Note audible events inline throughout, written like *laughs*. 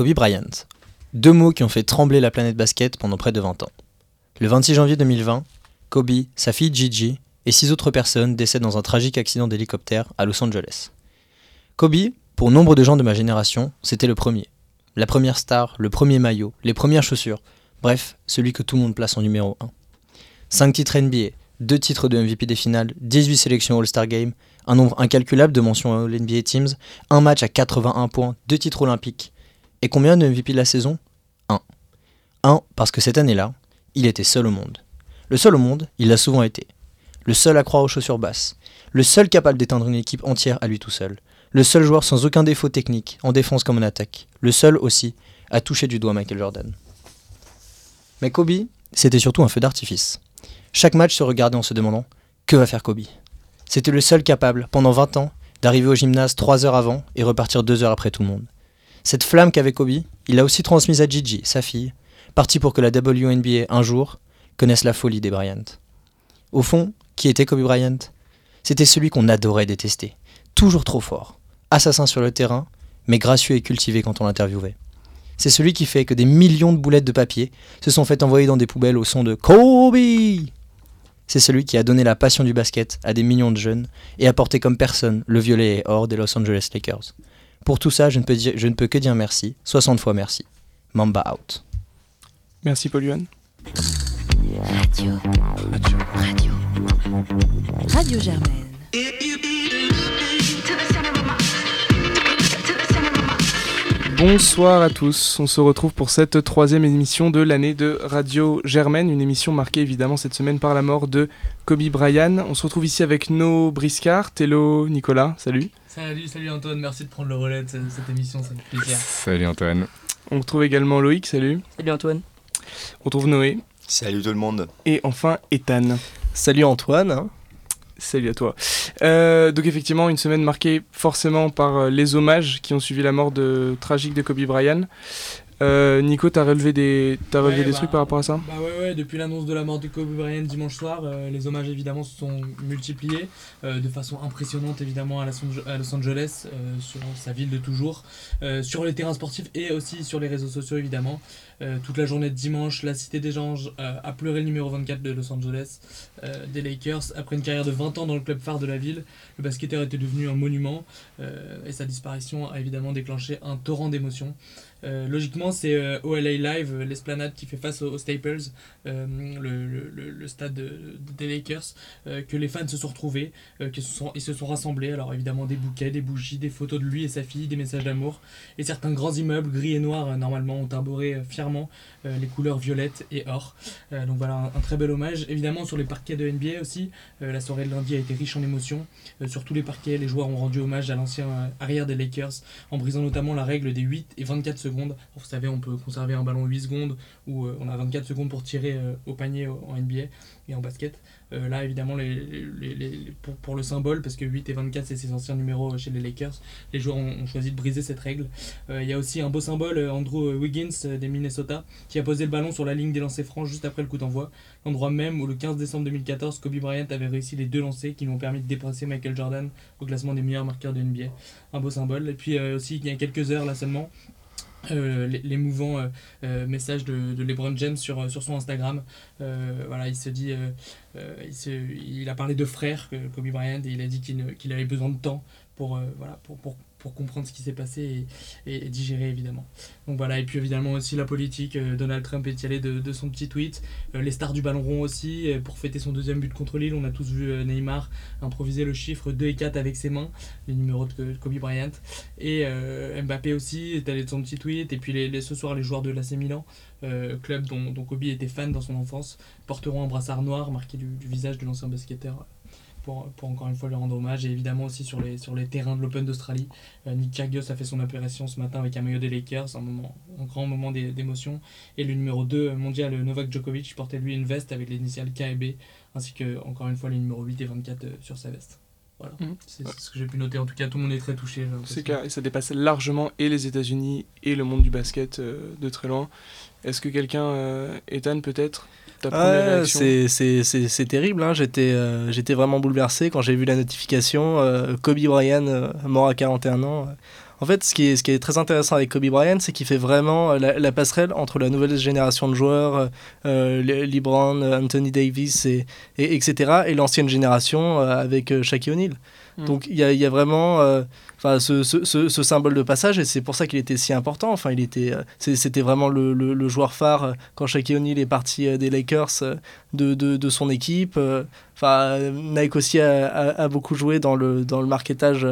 Kobe Bryant. Deux mots qui ont fait trembler la planète basket pendant près de 20 ans. Le 26 janvier 2020, Kobe, sa fille Gigi et six autres personnes décèdent dans un tragique accident d'hélicoptère à Los Angeles. Kobe, pour nombre de gens de ma génération, c'était le premier. La première star, le premier maillot, les premières chaussures, bref, celui que tout le monde place en numéro 1. 5 titres NBA, 2 titres de MVP des finales, 18 sélections All-Star Game, un nombre incalculable de mentions All NBA Teams, un match à 81 points, 2 titres olympiques. Et combien de MVP de la saison? 1. 1 parce que cette année-là, il était seul au monde. Le seul au monde, il l'a souvent été. Le seul à croire aux chaussures basses. Le seul capable d'éteindre une équipe entière à lui tout seul. Le seul joueur sans aucun défaut technique, en défense comme en attaque. Le seul aussi à toucher du doigt Michael Jordan. Mais Kobe, c'était surtout un feu d'artifice. Chaque match se regardait en se demandant que va faire Kobe? C'était le seul capable, pendant 20 ans, d'arriver au gymnase 3 heures avant et repartir 2 heures après tout le monde. Cette flamme qu'avait Kobe, il l'a aussi transmise à Gigi, sa fille, partie pour que la WNBA, un jour, connaisse la folie des Bryant. Au fond, qui était Kobe Bryant? C'était celui qu'on adorait détester. Toujours trop fort. Assassin sur le terrain, mais gracieux et cultivé quand on l'interviewait. C'est celui qui fait que des millions de boulettes de papier se sont fait envoyer dans des poubelles au son de Kobe C'est celui qui a donné la passion du basket à des millions de jeunes et a porté comme personne le violet et or des Los Angeles Lakers. Pour tout ça, je ne peux, je ne peux que dire merci, 60 fois merci. Mamba out. Merci Paul Yuan. Radio. Radio. Radio. Radio Germaine. Bonsoir à tous, on se retrouve pour cette troisième émission de l'année de Radio Germaine, une émission marquée évidemment cette semaine par la mort de Kobe Bryant. On se retrouve ici avec nos briscards, Tello, Nicolas, salut. Salut, salut Antoine, merci de prendre le relais de cette émission, ça fait plaisir. Salut Antoine. On retrouve également Loïc, salut. Salut Antoine. On retrouve Noé. Salut tout le monde. Et enfin Ethan. Salut Antoine. Salut à toi. Euh, donc effectivement, une semaine marquée forcément par euh, les hommages qui ont suivi la mort de, tragique de Kobe Bryant. Euh, Nico, t'as relevé des, as relevé Ouais, des bah, trucs par rapport à ça? Bah ouais, ouais, depuis l'annonce de la mort de Kobe Bryant dimanche soir, euh, les hommages évidemment se sont multipliés euh, de façon impressionnante évidemment à Los, Ange- à Los Angeles, euh, sur sa ville de toujours, sur les terrains sportifs et aussi sur les réseaux sociaux évidemment. Toute la journée de dimanche, la Cité des Anges a pleuré le numéro 24 de Los Angeles des Lakers. Après une carrière de 20 ans dans le club phare de la ville, le basketteur était devenu un monument et sa disparition a évidemment déclenché un torrent d'émotions. Euh, logiquement, c'est euh, OLA Live, euh, l'esplanade qui fait face aux, Staples, le, le- le- stade de- de- des Lakers, que les fans se sont retrouvés, que se sont, ils se sont rassemblés. Alors évidemment, des bouquets, des bougies, des photos de lui et sa fille, des messages d'amour. Et certains grands immeubles gris et noirs, normalement, ont arboré fièrement les couleurs violettes et or. Donc voilà, un, un très bel hommage. Évidemment, sur les parquets de NBA aussi, la soirée de lundi a été riche en émotions. Sur tous les parquets, les joueurs ont rendu hommage à l'ancien arrière des Lakers, en brisant notamment la règle des 8 et 24 secondes. Vous savez, on peut conserver un ballon 8 secondes ou euh, on a 24 secondes pour tirer euh, au panier en NBA et en basket. Euh, là, évidemment, pour, le symbole, parce que 8 et 24, c'est ses anciens numéros chez les Lakers, les joueurs ont, choisi de briser cette règle. Il y a aussi un beau symbole, Andrew Wiggins des Minnesota, qui a posé le ballon sur la ligne des lancers francs juste après le coup d'envoi. L'endroit même où le 15 décembre 2014, Kobe Bryant avait réussi les deux lancers qui lui ont permis de dépasser Michael Jordan au classement des meilleurs marqueurs de NBA. Un beau symbole. Et puis aussi, il y a quelques heures là seulement, euh, l'é- l'émouvant euh, euh, message de, de LeBron James sur, sur son Instagram. Voilà, il se dit, il, se- il a parlé de frère, Kobe Bryant, et il a dit qu'il avait besoin de temps pour, voilà, pour, pour comprendre ce qui s'est passé et, digérer évidemment. Donc voilà, et puis évidemment aussi la politique, euh, Donald Trump est allé de, son petit tweet, Euh, les stars du ballon rond aussi, euh, pour fêter son deuxième but contre Lille, on a tous vu Neymar improviser le chiffre 2 et 4 avec ses mains, les numéros de, Kobe Bryant, et Mbappé aussi est allé de son petit tweet, et puis les, ce soir les joueurs de l'AC Milan, club dont, Kobe était fan dans son enfance, porteront un brassard noir marqué du visage de l'ancien basketteur pour, pour encore une fois lui rendre hommage. Et évidemment aussi sur les, sur les terrains de l'Open d'Australie. Euh, Nick Kyrgios a fait son apparition ce matin avec un maillot des Lakers, un, moment, un grand moment d'é- d'émotion. Et le numéro 2 mondial Novak Djokovic portait lui une veste avec les initiales K et B, ainsi que encore une fois les numéros 8 et 24 euh, sur sa veste. Voilà, Mhm. c'est ce que j'ai pu noter. En tout cas, tout le monde est très touché. C'est clair, et ça dépasse largement et les États-Unis et le monde du basket euh, de très loin. Est-ce que quelqu'un, euh, Ethan peut-être, réaction c'est- terrible. hein. J'étais euh, j'étais vraiment bouleversé quand j'ai vu la notification. euh, Kobe Bryant, euh, mort à 41 ans. En fait, ce qui est, ce qui est très intéressant avec Kobe Bryant, c'est qu'il fait vraiment la, la passerelle entre la nouvelle génération de joueurs, Le- LeBron, Anthony Davis, et, et- etc., et l'ancienne génération avec Shaquille O'Neal. Mm. Donc il y a, y a vraiment enfin, ce, ce, ce, ce symbole de passage, et c'est pour ça qu'il était si important. Enfin, il était, euh, c'était vraiment le, le, le joueur phare euh, quand Shaquille O'Neal est parti euh, des Lakers de, de, de son équipe. Enfin, Nike aussi a, a, a beaucoup joué dans le, dans le marketage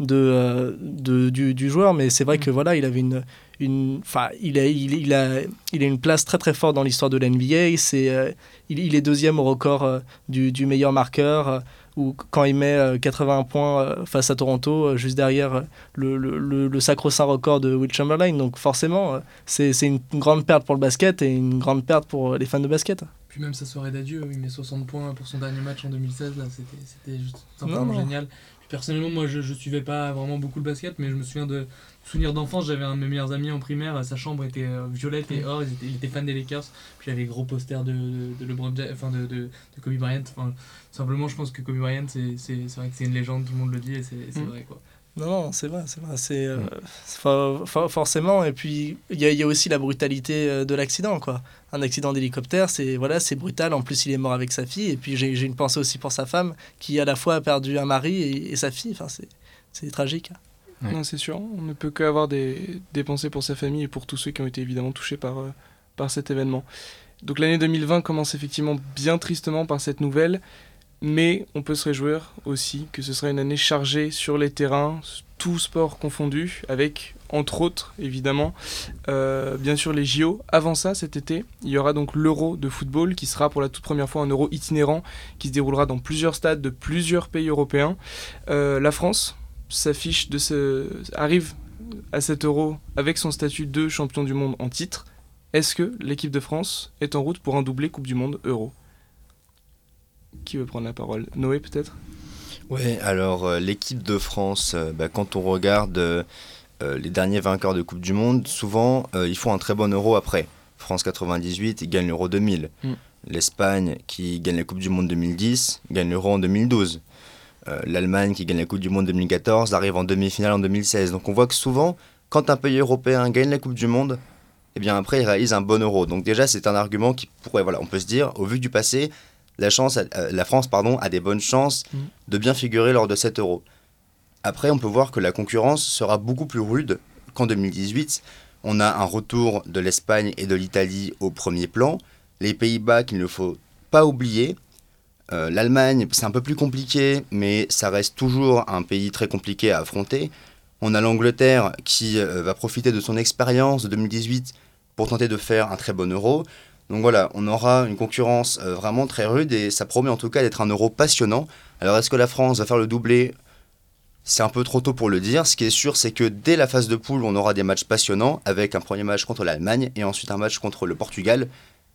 de, de, du, du joueur, mais c'est vrai que voilà, il avait une, une, il a, il, il a, il a une place très très forte dans l'histoire de l'NBA. C'est, il, il est deuxième au record du, du meilleur marqueur. Euh, ou quand il met euh, 81 points euh, face à Toronto, euh, juste derrière euh, le, le, le, le sacro-saint record de Will Chamberlain. Donc forcément, euh, c'est c'est une grande perte pour le basket et une grande perte pour euh, les fans de basket. Puis même sa soirée d'adieu, il met 60 points pour son dernier match en 2016, là, c'était, c'était juste simplement Non, non. génial. Puis personnellement, moi je, je suivais pas vraiment beaucoup le basket, mais je me souviens de souvenirs d'enfance. J'avais un de mes meilleurs amis en primaire, sa chambre était euh, violette et or, il était, il était fan des Lakers. Puis j'avais gros poster de, de, de LeBron enfin de, de, de Kobe Bryant. Enfin, simplement, je pense que Kobe Bryant, c'est, c'est, c'est vrai que c'est une légende, tout le monde le dit et c'est, c'est Mm. vrai quoi. Non, non, c'est vrai, c'est vrai. C'est euh, c'est for- for- forcément. Et puis il y, a- il y a aussi la brutalité euh, de l'accident, quoi. Un accident d'hélicoptère, c'est voilà, c'est brutal. En plus, il est mort avec sa fille. Et puis j'ai j'ai une pensée aussi pour sa femme, qui à la fois a perdu un mari et, et sa fille. Enfin, c'est c'est tragique. C'est sûr. On ne peut qu'avoir des, des pensées pour sa famille et pour tous ceux qui ont été évidemment touchés par, euh, par cet événement. Donc l'année 2020 commence effectivement bien tristement par cette nouvelle, mais on peut se réjouir aussi que ce sera une année chargée sur les terrains, tout sport confondu, avec entre autres évidemment euh, bien sûr les JO. Avant ça, cet été, il y aura donc l'Euro de football qui sera pour la toute première fois un Euro itinérant qui se déroulera dans plusieurs stades de plusieurs pays européens. Euh, la France s'affiche de ce arrive à cet Euro avec son statut de champion du monde en titre. Est-ce que l'équipe de France est en route pour un doublé Coupe du Monde Euro? Qui veut prendre la parole? Noé peut-être? Ouais, alors euh, l'équipe de France, euh, bah, quand on regarde euh, les derniers vainqueurs de Coupe du Monde, souvent ils font un très bon euro après. France 98, ils gagnent l'euro 2000. Mm. L'Espagne qui gagne la Coupe du Monde 2010, gagne l'euro en 2012. Euh, L'Allemagne qui gagne la Coupe du Monde 2014 arrive en demi-finale en 2016. Donc on voit que souvent, quand un pays européen gagne la Coupe du Monde, eh bien après il réalise un bon euro. Donc déjà c'est un argument qui pourrait, voilà, on peut se dire, au vu du passé, la, chance, euh, la France pardon, a des bonnes chances Mm. de bien figurer lors de cet euro. Après, on peut voir que la concurrence sera beaucoup plus rude qu'en 2018. On a un retour de l'Espagne et de l'Italie au premier plan. Les Pays-Bas qu'il ne faut pas oublier. Euh, L'Allemagne, c'est un peu plus compliqué, mais ça reste toujours un pays très compliqué à affronter. On a l'Angleterre qui euh, va profiter de son expérience de 2018 pour tenter de faire un très bon euro. Donc voilà, on aura une concurrence euh, vraiment très rude et ça promet en tout cas d'être un euro passionnant. Alors est-ce que la France va faire le doublé? C'est un peu trop tôt pour le dire. Ce qui est sûr, c'est que dès la phase de poule, on aura des matchs passionnants avec un premier match contre l'Allemagne et ensuite un match contre le Portugal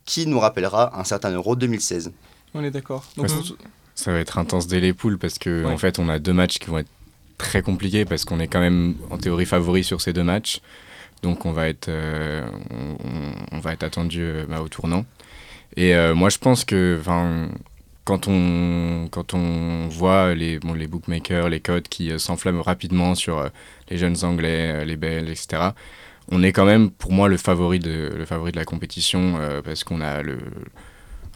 qui nous rappellera un certain euro 2016. On est d'accord. Donc, Ouais, on- Ça va être intense dès les poules parce que Ouais. en fait on a deux matchs qui vont être très compliqués parce qu'on est quand même en théorie favori sur ces deux matchs. Donc on va être, euh, on, va être attendu euh, bah, au tournant. Et euh, moi je pense que quand on, quand on voit les, bon, les bookmakers, les codes qui s'enflamment rapidement sur les jeunes Anglais, les Belges, etc., on est quand même pour moi le favori de, le favori de la compétition parce qu'on a le,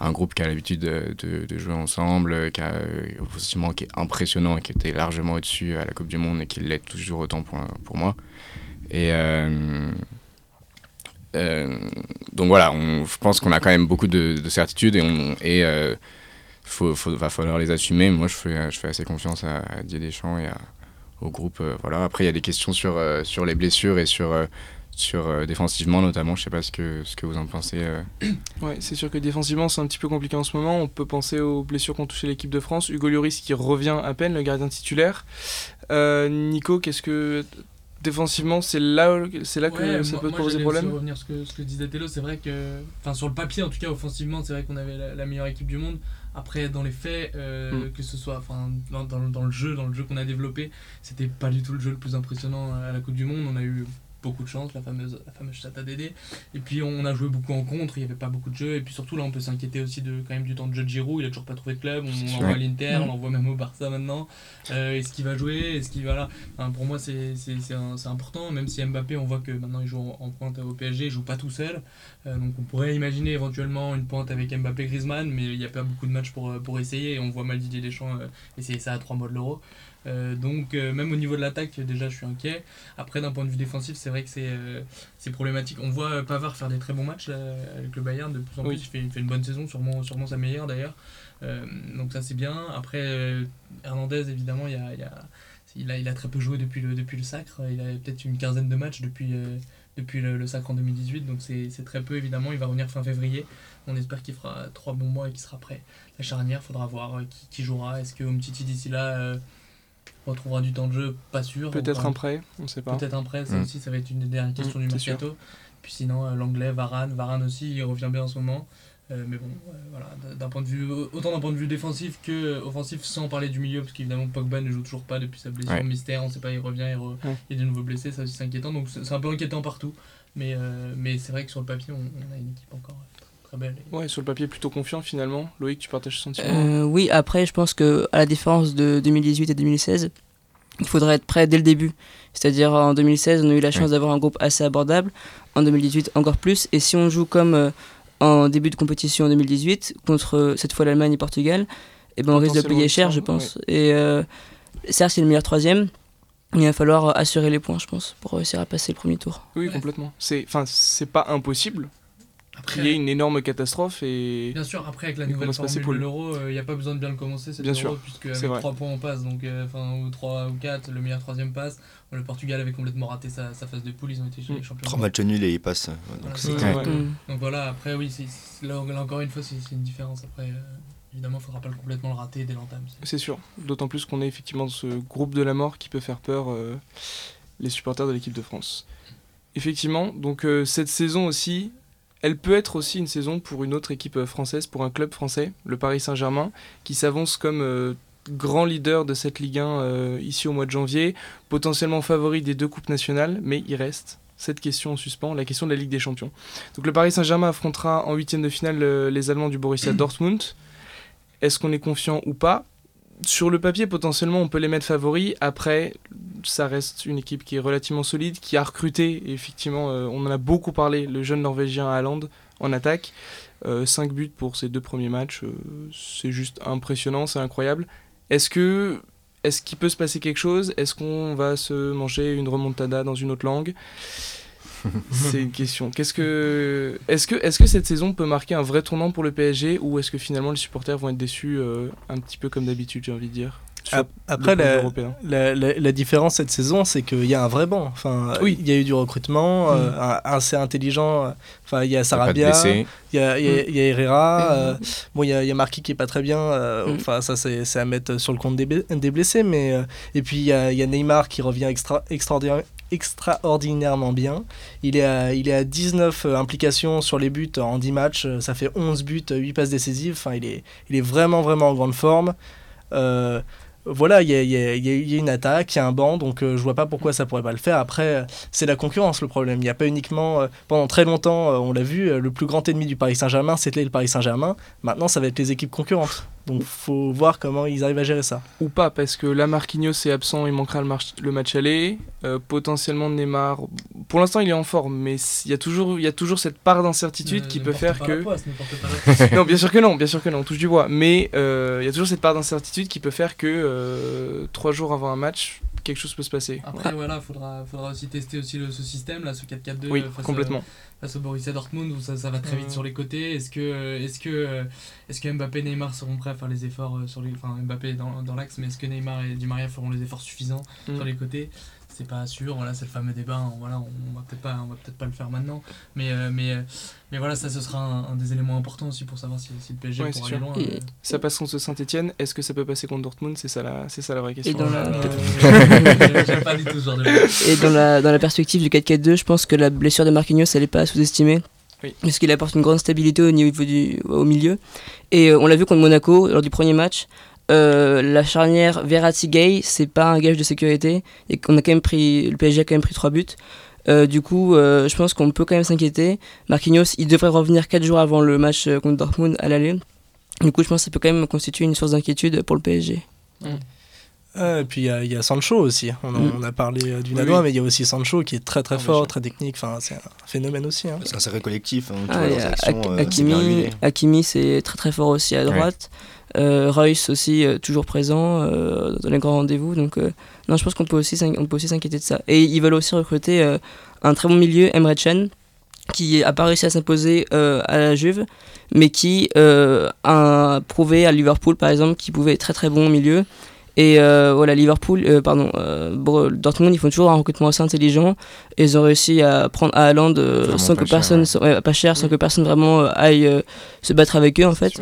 un groupe qui a l'habitude de, jouer ensemble, euh, qui, a, euh, qui est impressionnant qui était largement au-dessus à la Coupe du Monde et qui l'est toujours autant pour, pour moi. Et euh, donc voilà, je pense qu'on a quand même beaucoup de, de certitudes et, faut- va falloir les assumer. Moi, je fais, je fais assez confiance à, à Didier Deschamps et à- au groupe. euh, voilà. Après, il y a des questions sur, euh, sur les blessures et sur, euh, sur euh, défensivement notamment. Je sais pas ce que, ce que vous en pensez. euh. *clears throat* Ouais, c'est sûr que défensivement c'est un petit peu compliqué en ce moment. On peut penser aux blessures qu'ont touché l'équipe de France. Hugo Lloris qui revient à peine, le gardien titulaire. Euh, Nico, qu'est-ce que défensivement c'est là, c'est là que Ouais, ça moi- peut te poser problème aussi revenir sur ce que, ce que disait Tello, c'est vrai que, enfin sur le papier en tout cas offensivement, c'est vrai qu'on avait la, la meilleure équipe du monde. Après dans les faits, euh, Mm. que ce soit, enfin dans, dans, dans le jeu, dans le jeu qu'on a développé, c'était pas du tout le jeu le plus impressionnant à la Coupe du Monde. On a eu beaucoup de chance, la fameuse, la fameuse chatte. Et puis on a joué beaucoup en contre, il n'y avait pas beaucoup de jeux. Et puis surtout là, on peut s'inquiéter aussi de quand même du temps de jeu de Giroud. Il a toujours pas trouvé de club. On l'envoie à l'Inter, Mm. on l'envoie même au Barça maintenant. Euh, Est-ce qu'il va jouer? Est-ce qu'il va là? Enfin, Pour moi, c'est c'est- c'est un- c'est important. Même si Mbappé, on voit que maintenant il joue en, en pointe au PSG, il joue pas tout seul. Euh, donc on pourrait imaginer éventuellement une pointe avec Mbappé Griezmann, mais il n'y a pas beaucoup de matchs pour, euh, pour essayer. Et on voit mal Didier Deschamps euh, essayer ça à 3 mois de l'euro. Euh, donc euh, même au niveau de l'attaque, déjà je suis inquiet. Après d'un point de vue défensif, c'est vrai que c'est euh, c'est problématique. On voit Pavard faire des très bons matchs là, avec le Bayern de plus en Oui. plus. Il fait, il fait une bonne saison, sûrement, sûrement sa meilleure d'ailleurs. Donc ça c'est bien. Après Hernandez évidemment, il, y a, il, y a, il, a, il a très peu joué depuis le, depuis le sacre. Il a peut-être une quinzaine de matchs depuis, depuis le, le sacre en 2018. Donc c'est très peu évidemment. Il va revenir fin février. On espère qu'il fera trois bons mois et qu'il sera prêt. La charnière, faudra voir qui, qui jouera. Est-ce que Umtiti d'ici là retrouvera du temps de jeu Pas sûr. Peut-être un prêt, on ne sait pas. Peut-être un prêt, ça Mm. aussi, ça va être une des dernières questions Mm, du sûr. mercato. Puis sinon, euh, l'anglais, Varane, Varane aussi, il revient bien en ce moment. Euh, mais bon, euh, voilà, d'un point de vue, autant d'un point de vue défensif que euh, offensif, sans parler du milieu, parce qu'évidemment Pogba ne joue toujours pas depuis sa blessure Ouais. mystère, on sait pas, il revient, il, re- Ouais. il est de nouveau blessé, ça aussi c'est inquiétant, donc c'est un peu inquiétant partout. Mais, euh, mais c'est vrai que sur le papier, on, on a une équipe encore euh, très belle. Et- Ouais, sur le papier plutôt confiant finalement. Loïc, tu partages ce sentiment Euh, oui, après, je pense que à la différence de 2018 et 2016, il faudrait être prêt dès le début. C'est-à-dire en 2016, on a eu la chance Ouais. d'avoir un groupe assez abordable. En 2018, encore plus. Et si on joue comme euh, en début de compétition en 2018, contre euh, cette fois l'Allemagne et Portugal, eh ben, on risque de payer cher, je pense. Et euh, certes, c'est le meilleur troisième. Il va falloir assurer les points, je pense, pour réussir à passer le premier tour. Oui, Ouais. complètement. C'est, enfin, c'est pas impossible qu'il y ait une énorme catastrophe et Bien sûr, après avec la nouvelle formule pour de le- l'euro, il n'y a pas besoin de bien le commencer cet Bien euro, sûr, puisque avec vrai. 3 points on passe, donc euh, enfin ou 3 ou 4, le meilleur troisième passe. Le Portugal avait complètement raté sa, sa phase de poule, ils ont été Mm. les champions. Trois matchs nuls et il passe. Donc Voilà. Ouais. Mm. Donc voilà, après oui, là, là, encore une fois c'est une différence. Après, euh, évidemment, il ne faudra pas complètement le rater dès l'entame. C'est- c'est sûr. D'autant plus qu'on est effectivement dans ce groupe de la mort qui peut faire peur euh, les supporters de l'équipe de France. Effectivement, donc euh, cette saison aussi, elle peut être aussi une saison pour une autre équipe euh, française, pour un club français, le Paris Saint-Germain, qui s'avance comme euh, grand leader de cette Ligue 1 euh, ici au mois de janvier, potentiellement favori des deux coupes nationales, mais il reste cette question en suspens, la question de la Ligue des Champions. Donc le Paris Saint-Germain affrontera en huitième de finale euh, les Allemands du Borussia *clears throat* Dortmund. Est-ce qu'on est confiant ou pas? Sur le papier, potentiellement, on peut les mettre favoris. Après, ça reste une équipe qui est relativement solide, qui a recruté, effectivement, euh, on en a beaucoup parlé, le jeune Norvégien Haaland en attaque. 5 buts pour ses deux premiers matchs, euh, c'est juste impressionnant, c'est incroyable. Est-ce que est-ce qu'il peut se passer quelque chose? Est-ce qu'on va se manger une remontada dans une autre langue? C'est une question. Qu'est-ce que est-ce que est-ce que cette saison peut marquer un vrai tournant pour le PSG ou est-ce que finalement les supporters vont être déçus euh, un petit peu comme d'habitude, j'ai envie de dire Après, la, la, la- la différence cette saison, c'est qu'il y a un vrai banc. Enfin, Oui. il y a eu du recrutement, euh, un- assez intelligent. euh, Enfin, il y a Sarabia, il y a, il y a- il y a Herrera. Euh, bon, il y a, il y a Marquis qui est pas très bien. euh. Enfin, ça, c'est c'est à mettre sur le compte des, des blessés. Mais, euh, et puis, il y a, il y a Neymar qui revient extra, extraordinaire- extraordinairement bien. Il est à, il est à 19 euh, implications sur les buts en 10 matchs. euh, Ça fait 11 buts, 8 passes décisives. Enfin, il est, il vraiment, vraiment en grande forme. Euh, voilà, il y a, il y y a- il y a une attaque, il y a un banc, donc euh, je vois pas pourquoi ça pourrait pas le faire. Après, c'est la concurrence le problème. Il n'y a pas uniquement, euh, pendant très longtemps, euh, on l'a vu, euh, le plus grand ennemi du Paris Saint-Germain, c'était le Paris Saint-Germain. Maintenant, ça va être les équipes concurrentes. Donc, faut voir comment ils arrivent à gérer ça. ou pas parce que là Marquinhos est absent, il manquera le, le match aller. Euh, potentiellement Neymar. Pour l'instant, il est en forme, mais il y a toujours il y a toujours cette part d'incertitude qui peut faire pas la que poisse, ne portez pas la *laughs* poisse. non, bien sûr que non, bien sûr que non, on touche du bois. Mais euh, il y a toujours cette part d'incertitude qui peut faire que euh, trois jours avant un match, quelque chose peut se passer. Après, voilà, faudra, faudra aussi tester aussi le, ce système, là, ce 4-4-2 Oui, face, complètement. à, face au Borussia Dortmund, où ça, ça va très vite sur les côtés. Est-ce que, euh, est-ce que, euh, est-ce que Mbappé et Neymar seront prêts à faire les efforts sur les, enfin Mbappé dans, dans l'axe, mais est-ce que Neymar et Di Maria feront les efforts suffisants Mhm. sur les côtés? C'est pas sûr. Voilà, c'est le fameux débat. hein, voilà, on, on va peut-être pas, on va peut-être pas le faire maintenant, mais, euh, mais, euh, mais voilà, ça, ce sera un, un des éléments importants aussi pour savoir si, si le PSG Ouais, pourra aller sûr. loin. Et- euh, Ça passe contre Saint-Etienne, est-ce que ça peut passer contre Dortmund? C'est ça, la, c'est ça la vraie question. dans la- *laughs* *laughs* J'aime pas du tout ce genre de Et dans la, dans la perspective du 4-4-2, je pense que la blessure de Marquinhos, elle n'est pas à sous-estimer. Oui. Parce qu'il apporte une grande stabilité au niveau du, au milieu. Et euh, on l'a vu contre Monaco lors du premier match. Euh, la charnière Verratti-Gay, c'est pas un gage de sécurité. Et qu'on a quand même pris, le PSG a quand même pris 3 buts. Euh, du coup, euh, je pense qu'on peut quand même s'inquiéter. Marquinhos, il devrait revenir 4 jours avant le match euh, contre Dortmund à l'aller. Du coup, je pense que ça peut quand même constituer une source d'inquiétude pour le PSG. Ah, et puis il y, a- il y a Sancho aussi. On, a- Mm. on a parlé euh, du Oui, Danois, oui. mais il y a aussi Sancho qui est très très fort, très technique. Enfin, c'est un phénomène aussi. hein. C'est un sacré collectif. Hein, Ah, vois, actions, euh, Hakimi. Hakimi, c'est très très fort aussi à droite. Royce aussi, euh, toujours présent euh, dans les grands rendez-vous. Donc, euh, non, je pense qu'on peut aussi s'inquiéter de ça. Et ils veulent aussi recruter euh, un très bon milieu, Emre Can, qui n'a pas réussi à s'imposer euh, à la Juve, mais qui euh, a prouvé à Liverpool, par exemple, qu'il pouvait être très très bon au milieu. Et euh, voilà, Liverpool, euh, pardon, euh, Dortmund, ils font toujours un recrutement assez intelligent. Et ils ont réussi à prendre à Haaland euh, sans pas que cher, personne, ouais. sans- ouais, pas cher, sans Mm. que personne vraiment euh, aille euh, se battre avec eux en fait.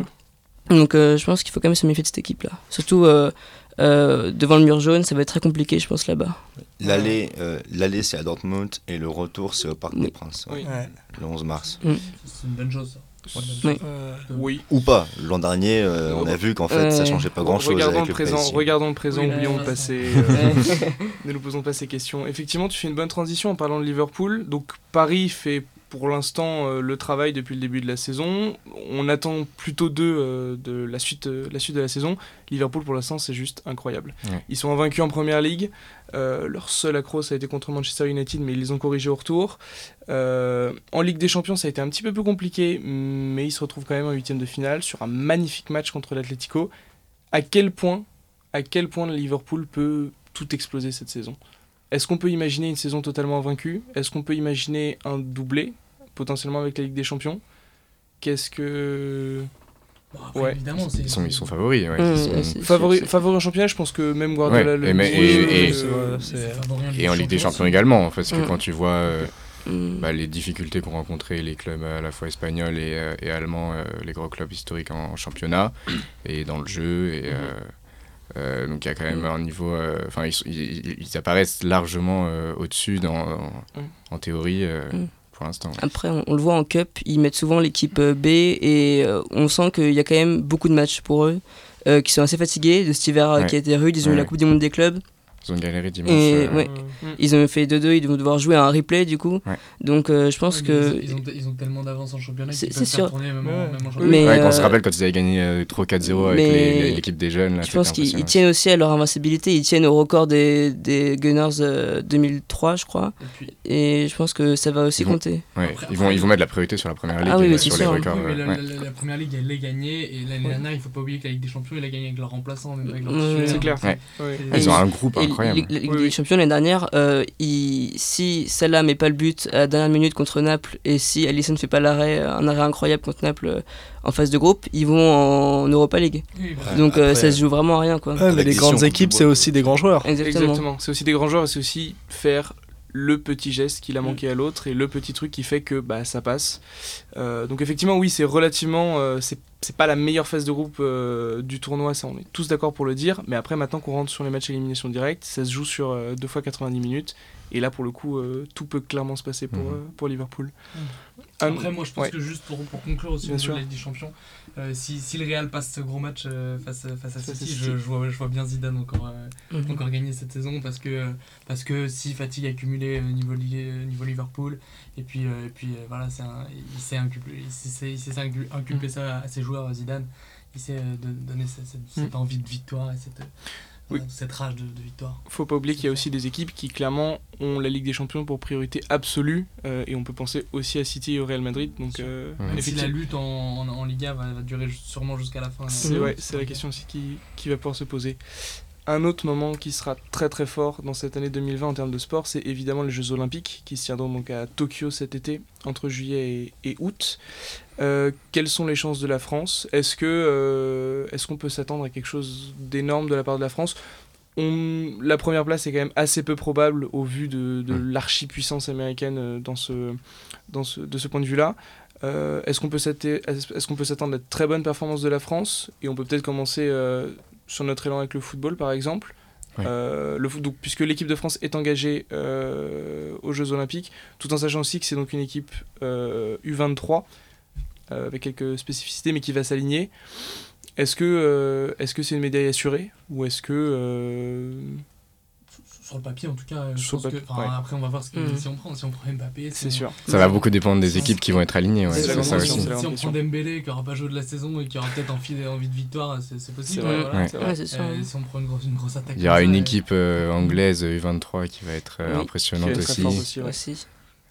Donc euh, je pense qu'il faut quand même se méfier de cette équipe-là. Surtout euh, euh, devant le mur jaune, ça va être très compliqué, je pense, là-bas. L'aller, euh, l'aller, c'est à Dortmund et le retour, c'est au Parc des. Princes, ouais, Oui. Ouais. le 11 mars. C'est une bonne chose, ça. Oui. Euh. Ou pas. L'an dernier, euh, on a vu qu'en fait, ça Ouais. changeait pas grand-chose regardons avec le le présent, PSG. regardons le présent, Oui, oublions euh, ça, ça. euh, ne nous posons pas ces questions. Effectivement, tu fais une bonne transition en parlant de Liverpool. Donc Paris fait pour l'instant euh, le travail depuis le début de la saison. On attend plutôt d'eux euh, de la suite, euh, la suite de la saison. Liverpool pour l'instant c'est juste incroyable. Ouais. Ils sont invaincus en première ligue. Leur seul accro ça a été contre Manchester United, mais ils les ont corrigés au retour. En Ligue des Champions ça a été un petit peu plus compliqué, mais ils se retrouvent quand même en huitième de finale sur un magnifique match contre l'Atlético. À quel point, à quel point Liverpool peut tout exploser cette saison? Est-ce qu'on peut imaginer une saison totalement invaincue? Est-ce qu'on peut imaginer un doublé, potentiellement avec la Ligue des Champions? Qu'est-ce que. Bon, après, Ouais. évidemment, c'est- Ils sont, ils sont favoris. Ouais, Mmh, ils sont- ouais, c'est- Favori, c'est- favori en championnat, je pense que même Guardiola Ouais, le et mais- et- euh, et- en Ligue Et en des Ligue des Champions également, parce que quand tu vois euh, Mm. bah, les difficultés qu'ont rencontrées les clubs à la fois espagnols et, euh, et allemands, euh, les gros clubs historiques en, championnat et dans le jeu. Et, euh, euh, donc il y a quand même un niveau. euh, Enfin, ils, sont- ils- ils apparaissent largement euh, au-dessus dans, en, en théorie Mm. pour l'instant. Après, on, on le voit en Cup, ils mettent souvent l'équipe B et on sent qu'il y a quand même beaucoup de matchs pour eux, qui sont assez fatigués de cet hiver Ouais. qui a été rude. Ils ont eu la. Coupe du Monde des clubs, Ils ont galéré dimanche. Et, euh, ouais. Mm. ils ont fait 2-2, ils vont devoir jouer à un replay du coup. Ouais. Donc euh, je pense Ouais, que. Ils ont, ils ont tellement d'avance en championnat C'est- qu'ils peuvent sûr. tourner même, Ouais. en, même en Oui. championnat. Mais, on se euh, rappelle quand ils avaient gagné euh, 3-4-0 avec l'équipe des jeunes. là, Je pense qu'ils tiennent aussi à leur invincibilité, ils tiennent au record des, des Gunners euh, 2003, je crois. Et puis, Et je pense que ça va aussi Ils vont- compter. Ouais, Après- ils, vont, ils vont mettre la priorité sur la première ligue Ah oui, sur c'est les sûr. records. oui, la, la- la première ligue, elle l'est gagnée. Et l'année dernière, il faut pas oublier que la Ligue des Champions, il a gagné avec leur remplaçant, même avec leur Ouais, titulaire. C'est clair. Ils ont un groupe incroyable. la Ligue Oui, des. Champions l'année dernière, euh, il- si celle-là met pas le but à la dernière minute contre Naples et si Alisson ne fait pas l'arrêt, un arrêt incroyable contre Naples euh, en phase de groupe, ils vont en Europa League. Oui, bah, Ouais, Donc euh, après, ça se joue vraiment à rien quoi. ouais, mais les grandes équipes, c'est aussi des grands joueurs. Exactement. Exactement. C'est aussi des grands joueurs et c'est aussi faire le petit geste qu'il a manqué à l'autre et le petit truc qui fait que bah, ça passe. Euh, donc effectivement, oui, c'est relativement... euh, c'est c'est pas la meilleure phase de groupe euh, du tournoi, ça on est tous d'accord pour le dire. Mais après, maintenant qu'on rentre sur les matchs à élimination directe, ça se joue sur euh, deux fois 90 minutes. Et là, pour le coup, euh, tout peut clairement se passer pour, euh, pour Liverpool. Un- Après, moi, je pense ouais. que juste pour, pour conclure aussi Bien au niveau sûr. de la Ligue des Champions, euh, si, si le Real passe ce gros match euh, face, face à City, je, je vois, je vois bien Zidane encore, euh, Mhm. encore gagner cette saison parce que, parce que si fatigue accumulée au niveau, niveau Liverpool, et puis, euh, et puis euh, voilà, c'est il sait inculper, il sait, il sait incu- inculper Mm. ça à ses joueurs, Zidane. Il sait euh, de- donner cette, cette- cette envie de victoire et cette, euh, Oui. voilà, cette rage de, de victoire. faut pas oublier qu'il y a aussi des équipes qui clairement ont la Ligue des Champions pour priorité absolue euh, et on peut penser aussi à City et au Real Madrid donc euh, Même si la lutte en, en, en Liga va, va durer sûrement jusqu'à la fin. euh, c'est ouais, c'est la question aussi qui, qui va pouvoir se poser un autre moment qui sera très très fort dans cette année 2020 en termes de sport, c'est évidemment les Jeux Olympiques qui se tiendront donc à Tokyo cet été, entre juillet et, et août. Euh, quelles sont les chances de la France? Est-ce que euh, est-ce qu'on peut s'attendre à quelque chose d'énorme de la part de la France? On, la première place est quand même assez peu probable au vu de, de Mm. l'archi-puissance américaine euh, dans ce, dans ce, de ce point de vue-là. Euh, est-ce qu'on peut s'atte- est-ce qu'on peut s'attendre à de très bonnes performances de la France? Et on peut peut-être commencer sur notre élan avec le football, par exemple. Oui. Euh, le foot- donc, puisque l'équipe de France est engagée euh, aux Jeux Olympiques, tout en sachant aussi que c'est donc une équipe euh, U23 euh, avec quelques spécificités, mais qui va s'aligner. Est-ce que euh, est-ce que c'est une médaille assurée ou est-ce que euh, Sur le papier, en tout cas, euh, je pense que. ouais. Après, on va voir ce que, Mm. si on prend. Si on prend Mbappé, si C'est on- sûr. Ça va beaucoup dépendre des équipes qui vont être alignées. Ouais, C'est c'est ça aussi. c'est si on prend. Dembélé qui aura pas joué de la saison et qui aura peut-être envie, envie de victoire, c'est c'est possible. C'est vrai. voilà. Ouais. C'est vrai. Ouais, c'est sûr. Euh, si on prend une grosse, une grosse attaque. Il y aura une ça, équipe euh, anglaise U23 qui va être euh, Oui. Qui impressionnante très aussi. fort aussi, ouais. Aussi.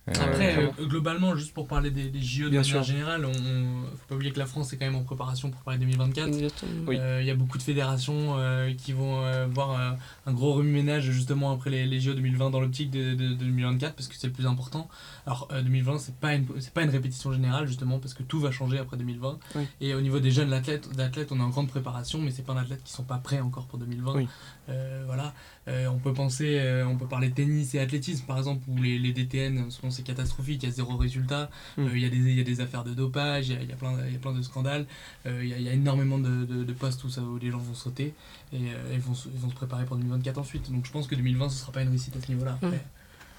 Euh, Après, euh, globalement, juste pour parler des, des JO de Bien manière sûr. générale, on, on- faut pas oublier que la France est quand même en préparation pour Paris 2024. Exactement. Oui. Euh, Il y a beaucoup de fédérations euh, qui vont euh, voir euh, un gros remue-ménage justement après les, les JO 2020 dans l'optique de, de- de 2024 parce que c'est le plus important. Alors euh, 2020 c'est pas une c'est pas une répétition générale justement parce que tout va changer après 2020. Oui. Et au niveau des jeunes athlètes, d'athlètes on est en grande préparation mais c'est pas d'athlètes qui sont pas prêts encore pour 2020. Oui. Euh, voilà. Euh, on peut penser, euh, on peut parler tennis et athlétisme par exemple où les, les DTN souvent c'est catastrophique, il y a zéro résultat. Mm. Euh, Il y, a des- il y a des affaires de dopage, il y y y a plein de scandales. Il y, a- énormément de, de, de postes où, ça, où les gens vont sauter et ils, vont, se- ils vont se préparer pour 2024 ensuite. Donc je pense que 2020 ce sera pas une réussite à ce niveau-là. Mm.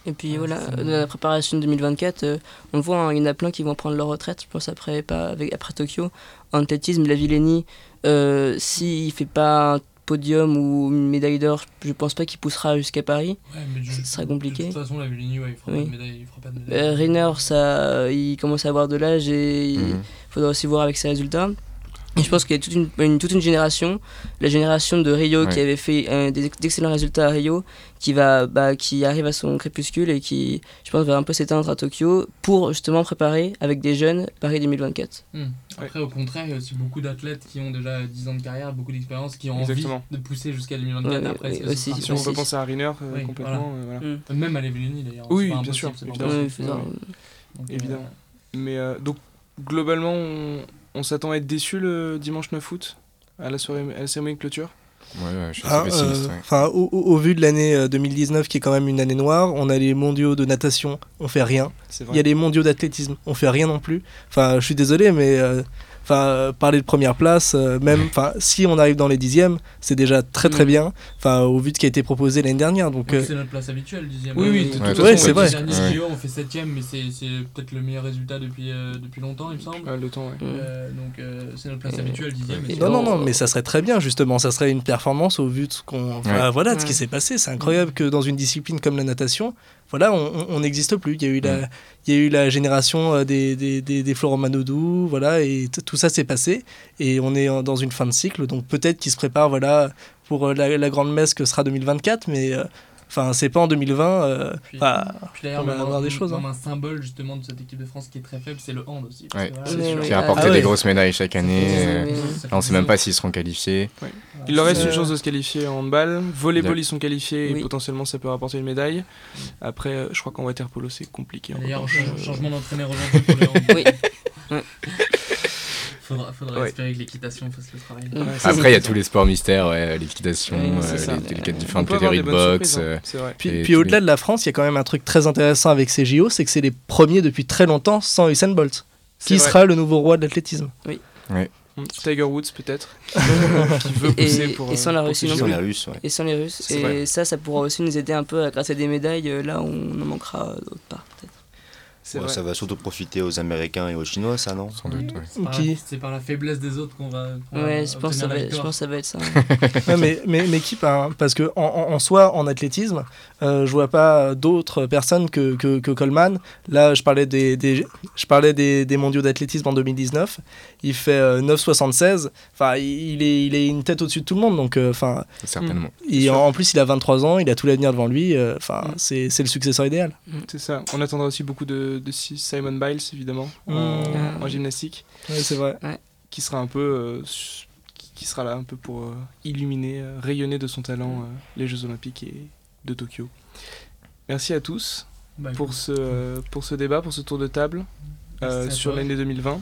Et puis voilà, dans la préparation de 2024, euh, on voit, hein, il y en a plein qui vont prendre leur retraite, je pense après, pas avec, après Tokyo. En athlétisme, la Villeni, euh, s'il fait pas podium ou une médaille d'or, je pense pas qu'il poussera jusqu'à Paris. ouais, mais du- Ce sera compliqué. De toute façon, la Villini, ouais, il fera Oui. pas de médaille. Il fera pas de médaille. Euh, Rainer, ça, il commence à avoir de l'âge et il Mhm. faudra aussi voir avec ses résultats. Et je pense qu'il y a toute une, une- toute une génération, la génération de Rio qui avait fait euh, d'excellents résultats à Rio, qui, va, bah, qui arrive à son crépuscule et qui, je pense, va un peu s'éteindre à Tokyo pour justement préparer avec des jeunes Paris 2024. Hmm. Après, au contraire, il y a aussi beaucoup d'athlètes qui ont déjà 10 ans de carrière, beaucoup d'expérience, qui ont Exactement. envie de pousser jusqu'à 2024 Ouais, après. aussi, Si on peut penser à Riner euh, Oui, complètement, euh, voilà. Mm. Même à l'Evelynie d'ailleurs. Oui, bien sûr, évidemment. Donc, euh, Évidemment. Mais euh, donc, globalement, on, on s'attend à être déçu le dimanche 9 août à la, soirée, à la cérémonie de clôture? Ouais, ouais, je suis Enfin, assez pessimiste. euh, ouais. au, au- au vu de l'année euh, 2019 qui est quand même une année noire, on a les mondiaux de natation, on fait rien. C'est Il y a les mondiaux d'athlétisme, on fait rien non plus. Enfin, je suis désolé, mais euh, enfin, euh, parler de première place, euh, même, enfin, si on arrive dans les dixièmes, c'est déjà très très Mm. bien. Enfin, au vu de ce qui a été proposé l'année dernière. Donc, euh, c'est notre place habituelle, dixième. Oui, oui, de toute Ouais, façon, ouais, c'est vrai. On fait septième, mais c'est c'est peut-être le meilleur résultat depuis, euh, depuis longtemps, il me semble. euh, le temps, ouais. Mm. Euh, donc euh, c'est notre place habituelle, dixième. non, non, non, mais ça serait très bien justement. Ça serait une performance au vu de ce qu'on, enfin, Ouais. voilà, de ce qui s'est passé. C'est incroyable que dans une discipline comme la natation, voilà, on- n'existe plus. Il y a eu la, il y a eu la génération des, des, des, des Florent Manodou, voilà, et tout ça s'est passé. Et on est dans une fin de cycle, donc peut-être qu'ils se préparent, voilà, pour euh, la, la grande messe que sera 2024, mais euh, enfin, c'est pas en 2020. euh, Puis, on va avoir des choses, hein. un symbole justement de cette équipe de France qui est très faible, c'est le hand aussi. Ouais. que voilà, sûr. Qui a ah, apporté Ah ouais. des grosses médailles chaque année. Euh, Là, on sait même pas s'ils seront qualifiés. Il leur reste une chance de se qualifier en handball. Volleyball, Le- ils sont qualifiés et potentiellement ça peut rapporter une médaille. Après, je crois qu'en waterpolo, c'est compliqué. en D'ailleurs, changement d'entraîneur aujourd'hui pour le *laughs* hand. Oui. Faudra, faudra Ouais. espérer que l'équitation fasse le travail. Ouais, Après, il y a tous les sports mystères, ouais, l'équitation, euh, les, les- différentes catégories de boxe. surprises, hein, euh, vrai. Puis, puis au-delà les- de la France, il y a quand même un truc très intéressant avec ces JO, c'est que c'est les premiers depuis très longtemps sans Usain Bolt, qui vrai. sera le nouveau roi de l'athlétisme. Mm, Tiger Woods, peut-être. *laughs* qui veut Et- pousser pour. et sans euh, la pour Russie non les Russes, ouais. Et sans les Russes. Et vrai. ça, ça pourra aussi nous aider un peu à grâce à des médailles. euh, Là, on en manquera d'autre part, peut-être. C'est Ouais, vrai. ça va surtout profiter aux Américains et aux Chinois, ça, non Sans doute, par, Qui c'est par la faiblesse des autres qu'on va. Ouais, je pense, ça va, je pense que ça va être ça. Ouais, *laughs* mais, mais, mais qui part Parce que en, en- en soi, en athlétisme, euh, je vois pas d'autres personnes que, que, que Coleman. Là, je parlais des, des, je parlais des, des mondiaux d'athlétisme en 2019. Il fait euh, 9,76. Enfin, il est, il est une tête au-dessus de tout le monde. Donc, euh, enfin, Certainement. sûr. en, en plus, il a 23 ans, il a tout l'avenir devant lui. euh, Enfin, Mm. c'est c'est le successeur idéal. C'est ça. On attendra aussi beaucoup de, de Si- Simon Biles, évidemment, en, Mm. en gymnastique, Ouais, c'est vrai. qui sera un peu. euh, qui sera là un peu pour euh, illuminer, euh, rayonner de son talent euh, les Jeux Olympiques et de Tokyo. Merci à tous Bah, pour ce, euh, pour ce débat, pour ce tour de table euh, sur l'année 2020.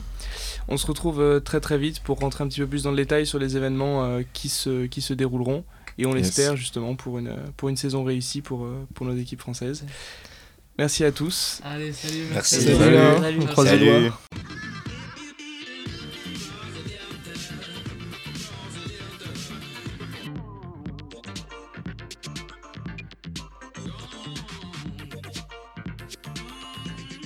On se retrouve euh, très très vite pour rentrer un petit peu plus dans le détail sur les événements euh, qui, se, qui se dérouleront. Et on Yes. l'espère justement pour une, pour une saison réussie pour, pour nos équipes françaises. Merci à tous. Allez, salut. Merci. Salut, Salut. Salut. On croise les doigts. Salut